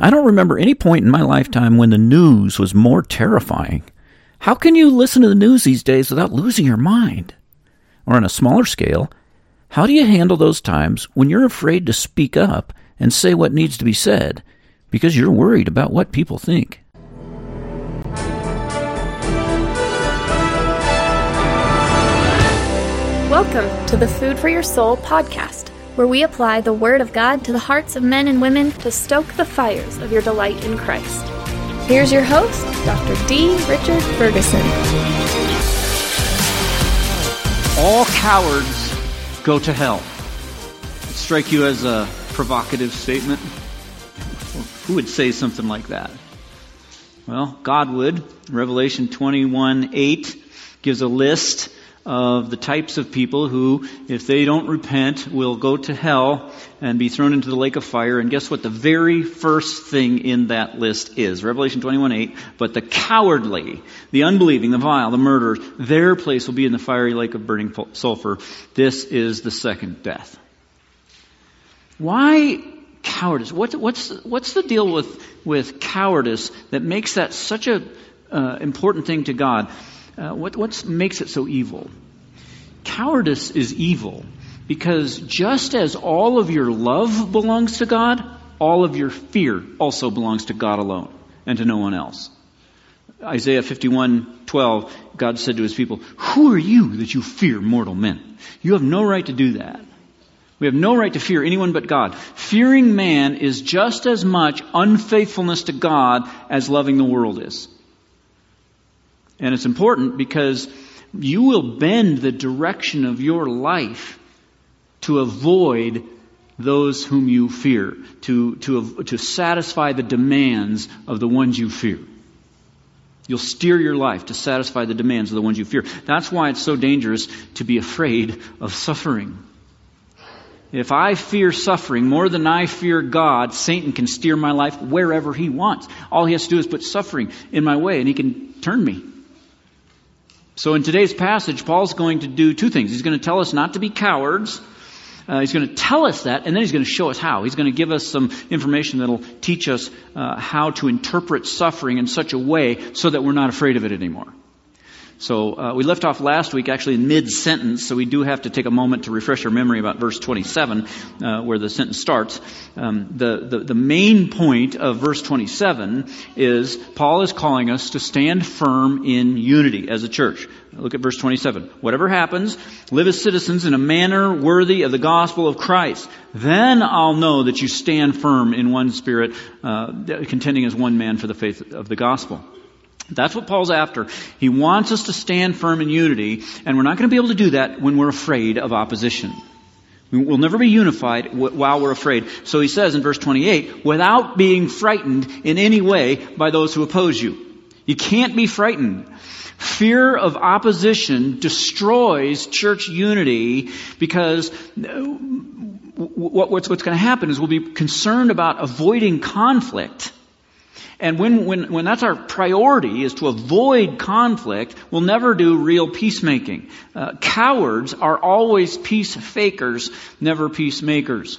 I don't remember any point in my lifetime when the news was more terrifying. How can you listen to the news these days without losing your mind? Or on a smaller scale, how do you handle those times when you're afraid to speak up and say what needs to be said because you're worried about what people think? Welcome to the Food for Your Soul podcast, where we apply the Word of God to the hearts of men and women to stoke the fires of your delight in Christ. Here's your host, Dr. D. Richard Ferguson. All cowards go to hell. Strike you as a provocative statement? Who would say something like that? Well, God would. Revelation 21 8 gives a list of the types of people who, if they don't repent, will go to hell and be thrown into the lake of fire. And guess what? The very first thing in that list is Revelation 21 8. But the cowardly, the unbelieving, the vile, the murderers, their place will be in the fiery lake of burning sulfur. This is the second death. Why cowardice? What, what's, what's the deal with, with cowardice that makes that such an uh, important thing to God? Uh, what what makes it so evil? Cowardice is evil because just as all of your love belongs to God, all of your fear also belongs to God alone and to no one else. Isaiah 51:12, God said to his people, "Who are you that you fear mortal men? You have no right to do that. We have no right to fear anyone but God. Fearing man is just as much unfaithfulness to God as loving the world is. And it's important because you will bend the direction of your life to avoid those whom you fear, to, to, to satisfy the demands of the ones you fear. You'll steer your life to satisfy the demands of the ones you fear. That's why it's so dangerous to be afraid of suffering. If I fear suffering more than I fear God, Satan can steer my life wherever he wants. All he has to do is put suffering in my way and he can turn me. So in today's passage, Paul's going to do two things. He's going to tell us not to be cowards. Uh, he's going to tell us that, and then he's going to show us how. He's going to give us some information that'll teach us uh, how to interpret suffering in such a way so that we're not afraid of it anymore. So uh, we left off last week actually in mid sentence, so we do have to take a moment to refresh our memory about verse 27, uh, where the sentence starts. Um, the, the the main point of verse 27 is Paul is calling us to stand firm in unity as a church. Look at verse 27. Whatever happens, live as citizens in a manner worthy of the gospel of Christ. Then I'll know that you stand firm in one spirit, uh, contending as one man for the faith of the gospel. That's what Paul's after. He wants us to stand firm in unity, and we're not going to be able to do that when we're afraid of opposition. We'll never be unified while we're afraid. So he says in verse 28, without being frightened in any way by those who oppose you. You can't be frightened. Fear of opposition destroys church unity because uh, what's, going to happen is we'll be concerned about avoiding conflict and when, when, when that's our priority is to avoid conflict, we'll never do real peacemaking. Uh, cowards are always peace fakers, never peacemakers.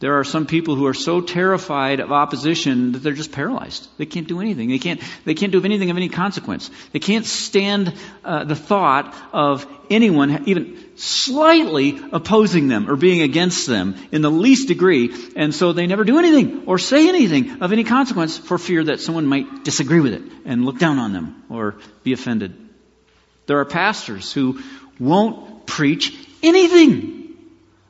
There are some people who are so terrified of opposition that they're just paralyzed. They can't do anything. They can't, they can't do anything of any consequence. They can't stand uh, the thought of anyone even slightly opposing them or being against them in the least degree. And so they never do anything or say anything of any consequence for fear that someone might disagree with it and look down on them or be offended. There are pastors who won't preach anything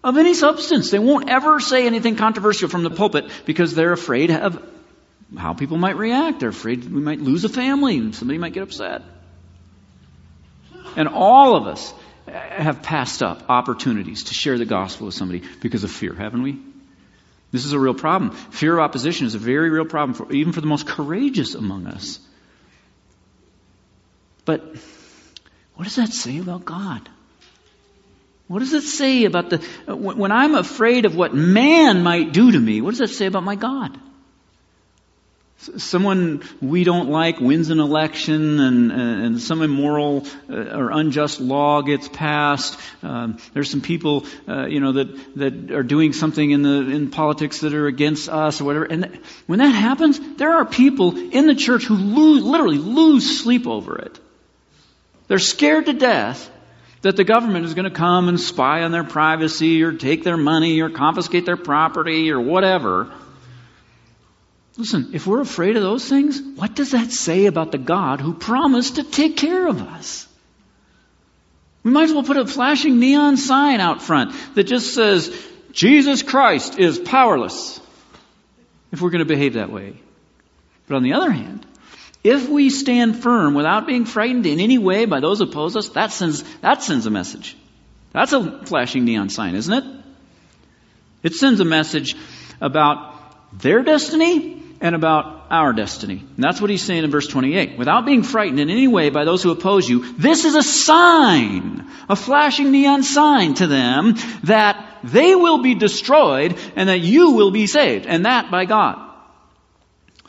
of any substance. They won't ever say anything controversial from the pulpit because they're afraid of how people might react. They're afraid we might lose a family and somebody might get upset. And all of us have passed up opportunities to share the gospel with somebody because of fear, haven't we? This is a real problem. Fear of opposition is a very real problem, for, even for the most courageous among us. But what does that say about God? What does it say about the, when I'm afraid of what man might do to me, what does that say about my God? someone we don't like wins an election and, and some immoral uh, or unjust law gets passed. Um, there's some people, uh, you know, that, that are doing something in the, in politics that are against us or whatever. And when that happens, there are people in the church who lose, literally lose sleep over it. They're scared to death that the government is going to come and spy on their privacy or take their money or confiscate their property or whatever. Listen, if we're afraid of those things, what does that say about the God who promised to take care of us? We might as well put a flashing neon sign out front that just says, Jesus Christ is powerless, if we're going to behave that way. But on the other hand, if we stand firm without being frightened in any way by those who oppose us, that sends, that sends a message. That's a flashing neon sign, isn't it? It sends a message about their destiny and about our destiny. And that's what he's saying in verse 28. Without being frightened in any way by those who oppose you, this is a sign, a flashing neon sign to them that they will be destroyed and that you will be saved, and that by God.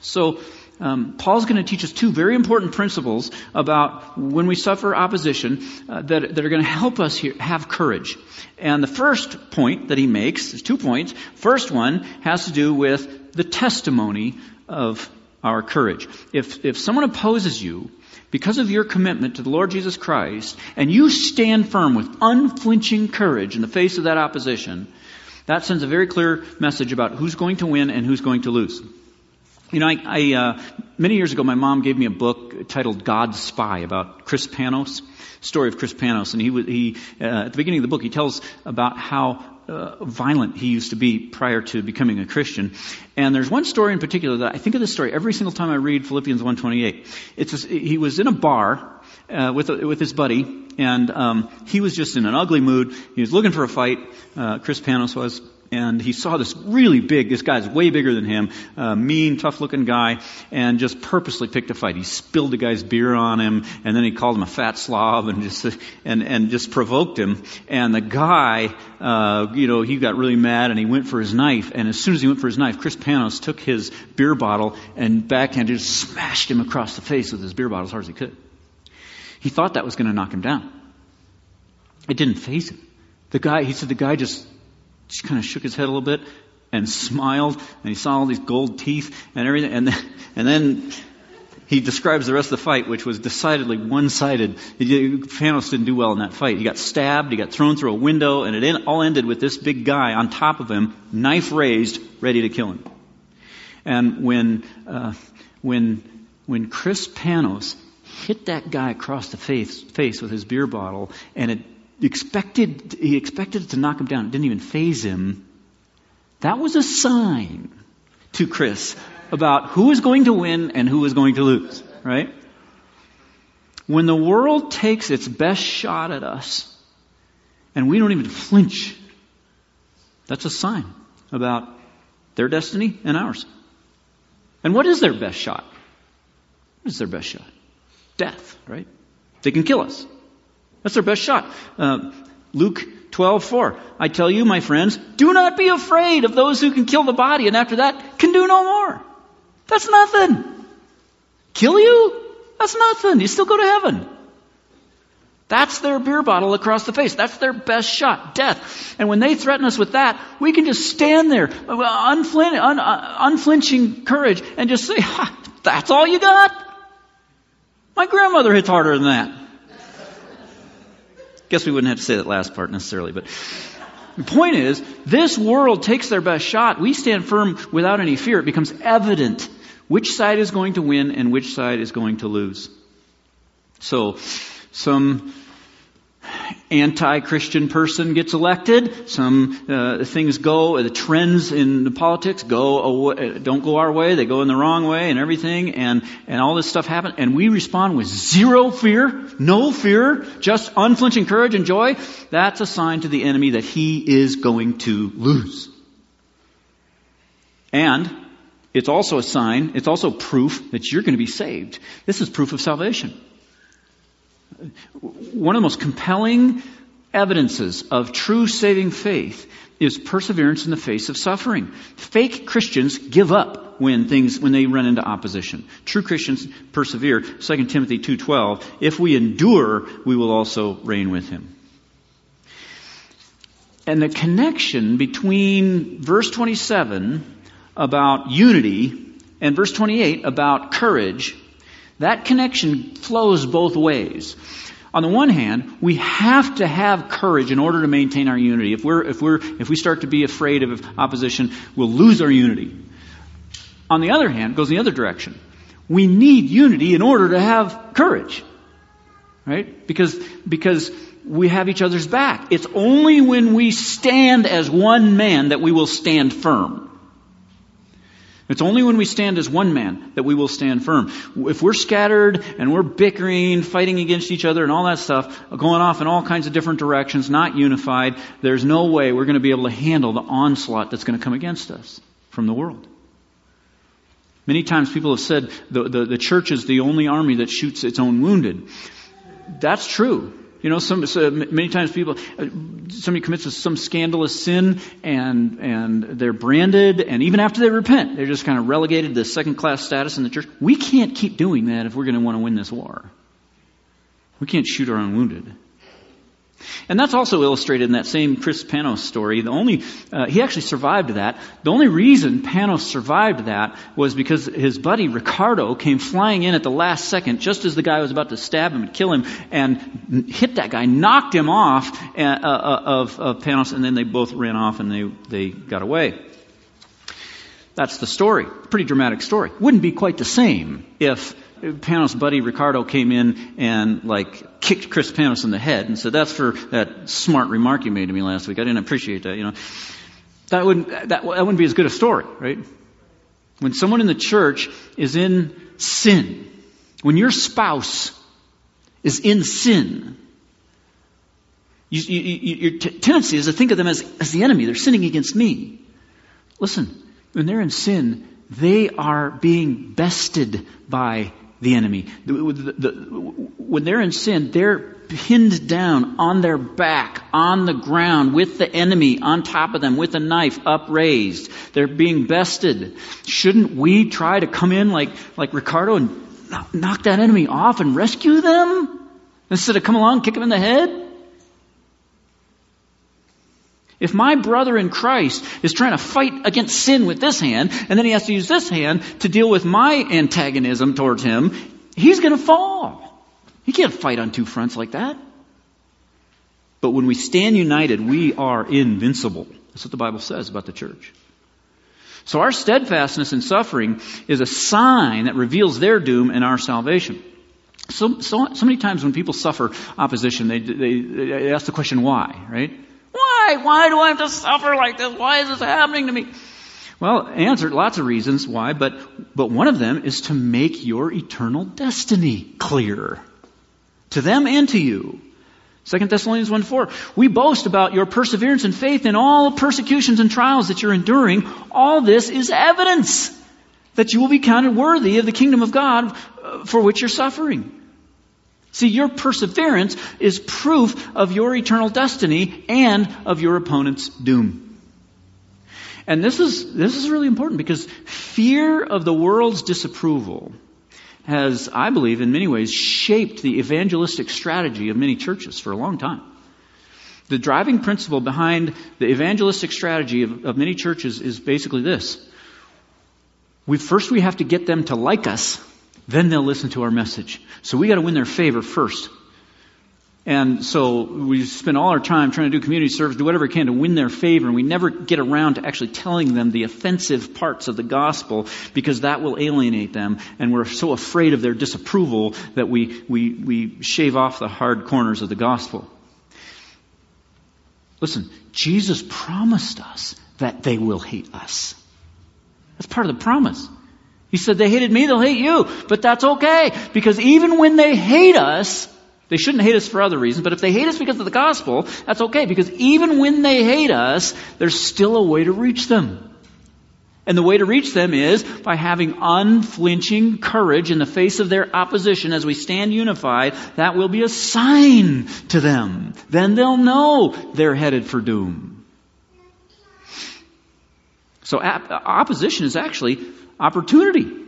So, um, Paul's going to teach us two very important principles about when we suffer opposition uh, that, that are going to help us here, have courage. And the first point that he makes is two points. First one has to do with the testimony of our courage. If, if someone opposes you because of your commitment to the Lord Jesus Christ, and you stand firm with unflinching courage in the face of that opposition, that sends a very clear message about who's going to win and who's going to lose. You know, I, I uh, many years ago, my mom gave me a book titled God's Spy about Chris Panos, story of Chris Panos, and he, was he uh, at the beginning of the book, he tells about how uh, violent he used to be prior to becoming a Christian. And there's one story in particular that I think of this story every single time I read Philippians 1:28. It's a, he was in a bar uh, with a, with his buddy, and um, he was just in an ugly mood. He was looking for a fight. Uh, Chris Panos was, and he saw this really big, this guy's way bigger than him, uh, mean, tough looking guy, and just purposely picked a fight. He spilled the guy's beer on him, and then he called him a fat slob and just, and, and just provoked him. And the guy, uh, you know, he got really mad and he went for his knife, and as soon as he went for his knife, Chris Panos took his beer bottle and backhanded, just smashed him across the face with his beer bottle as hard as he could. He thought that was going to knock him down. It didn't faze him. The guy, he said the guy just just kind of shook his head a little bit and smiled, and he saw all these gold teeth and everything, and then, and then he describes the rest of the fight, which was decidedly one-sided. Panos didn't do well in that fight. He got stabbed, he got thrown through a window, and it all ended with this big guy on top of him, knife raised, ready to kill him. And when uh, when when Chris Panos hit that guy across the face, face with his beer bottle, and it expected, he expected it to knock him down. It didn't even faze him. That was a sign to Chris about who is going to win and who is going to lose, right? When the world takes its best shot at us and we don't even flinch, that's a sign about their destiny and ours. And what is their best shot? What is their best shot? Death, right? They can kill us. That's their best shot. Uh, Luke 12, 4. I tell you, my friends, do not be afraid of those who can kill the body and after that can do no more. That's nothing. Kill you? That's nothing. You still go to heaven. That's their beer bottle across the face. That's their best shot, death. And when they threaten us with that, we can just stand there, unflin- un- uh, unflinching courage, and just say, ha, that's all you got? My grandmother hits harder than that. Guess we wouldn't have to say that last part necessarily, but the point is, this world takes their best shot. We stand firm without any fear. It becomes evident which side is going to win and which side is going to lose. So, some anti-Christian person gets elected. Some uh, things go, the trends in the politics go away, don't go our way. They go in the wrong way, and everything, and and all this stuff happens, and we respond with zero fear, no fear, just unflinching courage and joy. That's a sign to the enemy that he is going to lose. And it's also a sign, it's also proof that you're going to be saved. This is proof of salvation one of the most compelling evidences of true saving faith is perseverance in the face of suffering. Fake Christians give up when things, when they run into opposition. True Christians persevere. 2 Timothy 2.12, if we endure, we will also reign with him. And the connection between verse 27 about unity and verse 28 about courage, that connection flows both ways. On the one hand, we have to have courage in order to maintain our unity. If we're, if we're, if we start to be afraid of opposition, we'll lose our unity. On the other hand, it goes in the other direction. We need unity in order to have courage. Right? Because, because we have each other's back. It's only when we stand as one man that we will stand firm. It's only when we stand as one man that we will stand firm. If we're scattered and we're bickering, fighting against each other and all that stuff, going off in all kinds of different directions, not unified, there's no way we're going to be able to handle the onslaught that's going to come against us from the world. Many times people have said the, the, the church is the only army that shoots its own wounded. That's true. You know, some, so many times people, uh, somebody commits some scandalous sin and, and they're branded and even after they repent, they're just kind of relegated to second class status in the church. We can't keep doing that if we're going to want to win this war. We can't shoot our own wounded. And that's also illustrated in that same Chris Panos story. The only, uh, he actually survived that. The only reason Panos survived that was because his buddy Ricardo came flying in at the last second, just as the guy was about to stab him and kill him, and hit that guy, knocked him off uh, uh, of, of Panos, and then they both ran off and they, they got away. That's the story. Pretty dramatic story. Wouldn't be quite the same if Panos' buddy Ricardo came in and like kicked Chris Panos in the head and said, "That's for that smart remark you made to me last week. I didn't appreciate that." You know, that wouldn't that, that wouldn't be as good a story, right? When someone in the church is in sin, when your spouse is in sin, you, you, you, your t- tendency is to think of them as, as the enemy. They're sinning against me. Listen, when they're in sin, they are being bested by the enemy. When they're in sin, they're pinned down on their back, on the ground, with the enemy on top of them, with a knife upraised. They're being bested. Shouldn't we try to come in like, like Ricardo and knock that enemy off and rescue them? Instead of come along, kick them in the head? If my brother in Christ is trying to fight against sin with this hand, and then he has to use this hand to deal with my antagonism towards him, he's going to fall. He can't fight on two fronts like that. But when we stand united, we are invincible. That's what the Bible says about the church. So our steadfastness in suffering is a sign that reveals their doom and our salvation. So, so, so many times when people suffer opposition, they, they, they ask the question, why, right? Why? Why do I have to suffer like this? Why is this happening to me? Well, answer lots of reasons why, but, but one of them is to make your eternal destiny clear. To them and to you. 2 Thessalonians 1 4. We boast about your perseverance and faith in all persecutions and trials that you're enduring. All this is evidence that you will be counted worthy of the kingdom of God uh, for which you're suffering. See, your perseverance is proof of your eternal destiny and of your opponent's doom. And this is, this is really important because fear of the world's disapproval has, I believe, in many ways shaped the evangelistic strategy of many churches for a long time. The driving principle behind the evangelistic strategy of, of many churches is basically this. We, first we have to get them to like us then they'll listen to our message. So we got to win their favor first. And so we spend all our time trying to do community service, do whatever we can to win their favor, and we never get around to actually telling them the offensive parts of the gospel because that will alienate them. And we're so afraid of their disapproval that we, we, we shave off the hard corners of the gospel. Listen, Jesus promised us that they will hate us. That's part of the promise. He said, they hated me, they'll hate you. But that's okay. Because even when they hate us, they shouldn't hate us for other reasons, but if they hate us because of the gospel, that's okay. Because even when they hate us, there's still a way to reach them. And the way to reach them is by having unflinching courage in the face of their opposition as we stand unified. That will be a sign to them. Then they'll know they're headed for doom. So opposition is actually opportunity.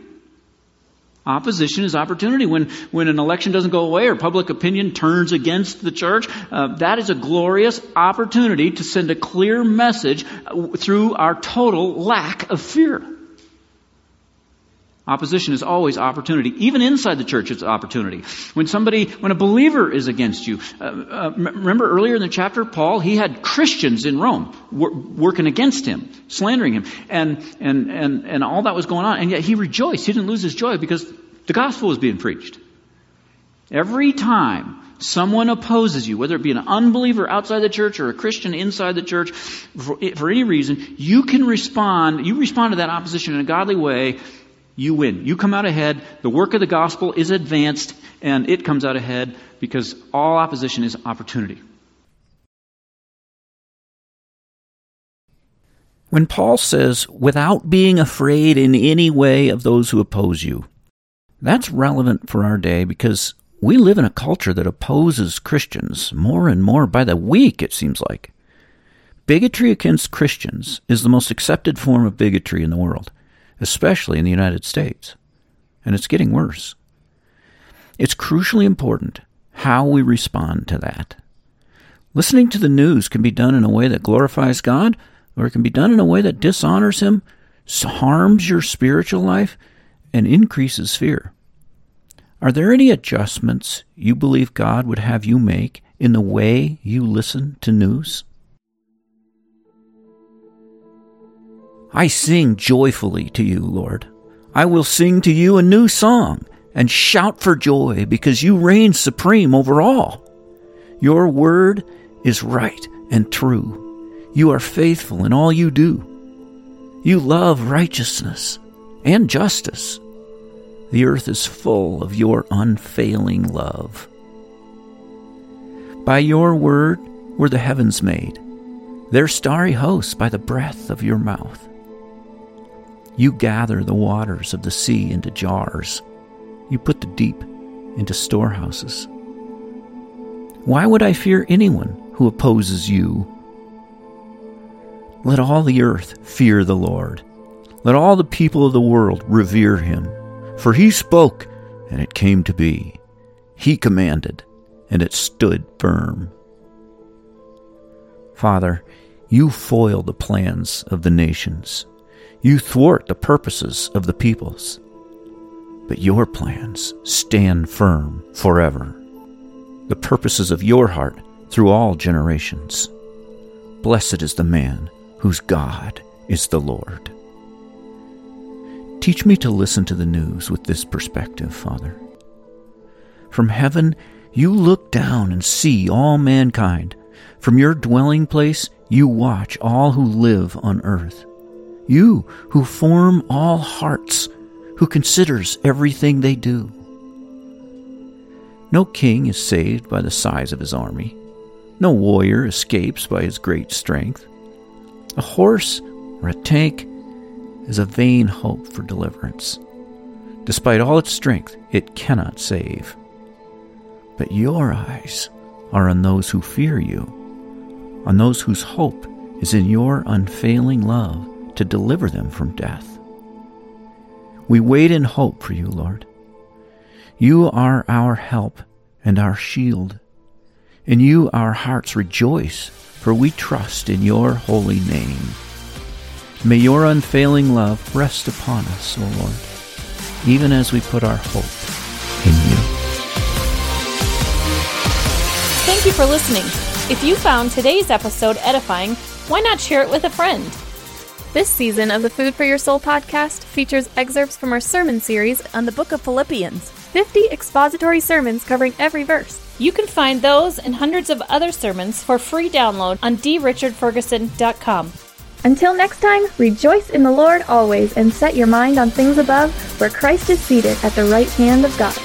Opposition is opportunity. When, when an election doesn't go away or public opinion turns against the church, uh, that is a glorious opportunity to send a clear message uh, through our total lack of fear. Opposition is always opportunity. Even inside the church, it's opportunity. When somebody, when a believer is against you, uh, uh, remember earlier in the chapter, Paul, he had Christians in Rome wor- working against him, slandering him, and, and, and, and all that was going on, and yet he rejoiced. He didn't lose his joy because the gospel was being preached. Every time someone opposes you, whether it be an unbeliever outside the church or a Christian inside the church, for, for any reason, you can respond, you respond to that opposition in a godly way you win. You come out ahead. The work of the gospel is advanced and it comes out ahead because all opposition is opportunity. When Paul says, without being afraid in any way of those who oppose you, that's relevant for our day because we live in a culture that opposes Christians more and more by the week, it seems like. Bigotry against Christians is the most accepted form of bigotry in the world especially in the United States. And it's getting worse. It's crucially important how we respond to that. Listening to the news can be done in a way that glorifies God, or it can be done in a way that dishonors Him, harms your spiritual life, and increases fear. Are there any adjustments you believe God would have you make in the way you listen to news? I sing joyfully to you, Lord. I will sing to you a new song and shout for joy because you reign supreme over all. Your word is right and true. You are faithful in all you do. You love righteousness and justice. The earth is full of your unfailing love. By your word were the heavens made, their starry hosts by the breath of your mouth. You gather the waters of the sea into jars. You put the deep into storehouses. Why would I fear anyone who opposes you? Let all the earth fear the Lord. Let all the people of the world revere him. For he spoke, and it came to be. He commanded, and it stood firm. Father, you foil the plans of the nations. You thwart the purposes of the peoples, but your plans stand firm forever. The purposes of your heart through all generations. Blessed is the man whose God is the Lord. Teach me to listen to the news with this perspective, Father. From heaven, you look down and see all mankind. From your dwelling place, you watch all who live on earth. You who form all hearts, who considers everything they do. No king is saved by the size of his army. No warrior escapes by his great strength. A horse or a tank is a vain hope for deliverance. Despite all its strength, it cannot save. But your eyes are on those who fear you, on those whose hope is in your unfailing love to deliver them from death. We wait in hope for you, Lord. You are our help and our shield. In you our hearts rejoice, for we trust in your holy name. May your unfailing love rest upon us, O Lord, even as we put our hope in you. Thank you for listening. If you found today's episode edifying, why not share it with a friend? This season of the Food for Your Soul podcast features excerpts from our sermon series on the book of Philippians 50 expository sermons covering every verse. You can find those and hundreds of other sermons for free download on drichardferguson.com. Until next time, rejoice in the Lord always and set your mind on things above where Christ is seated at the right hand of God.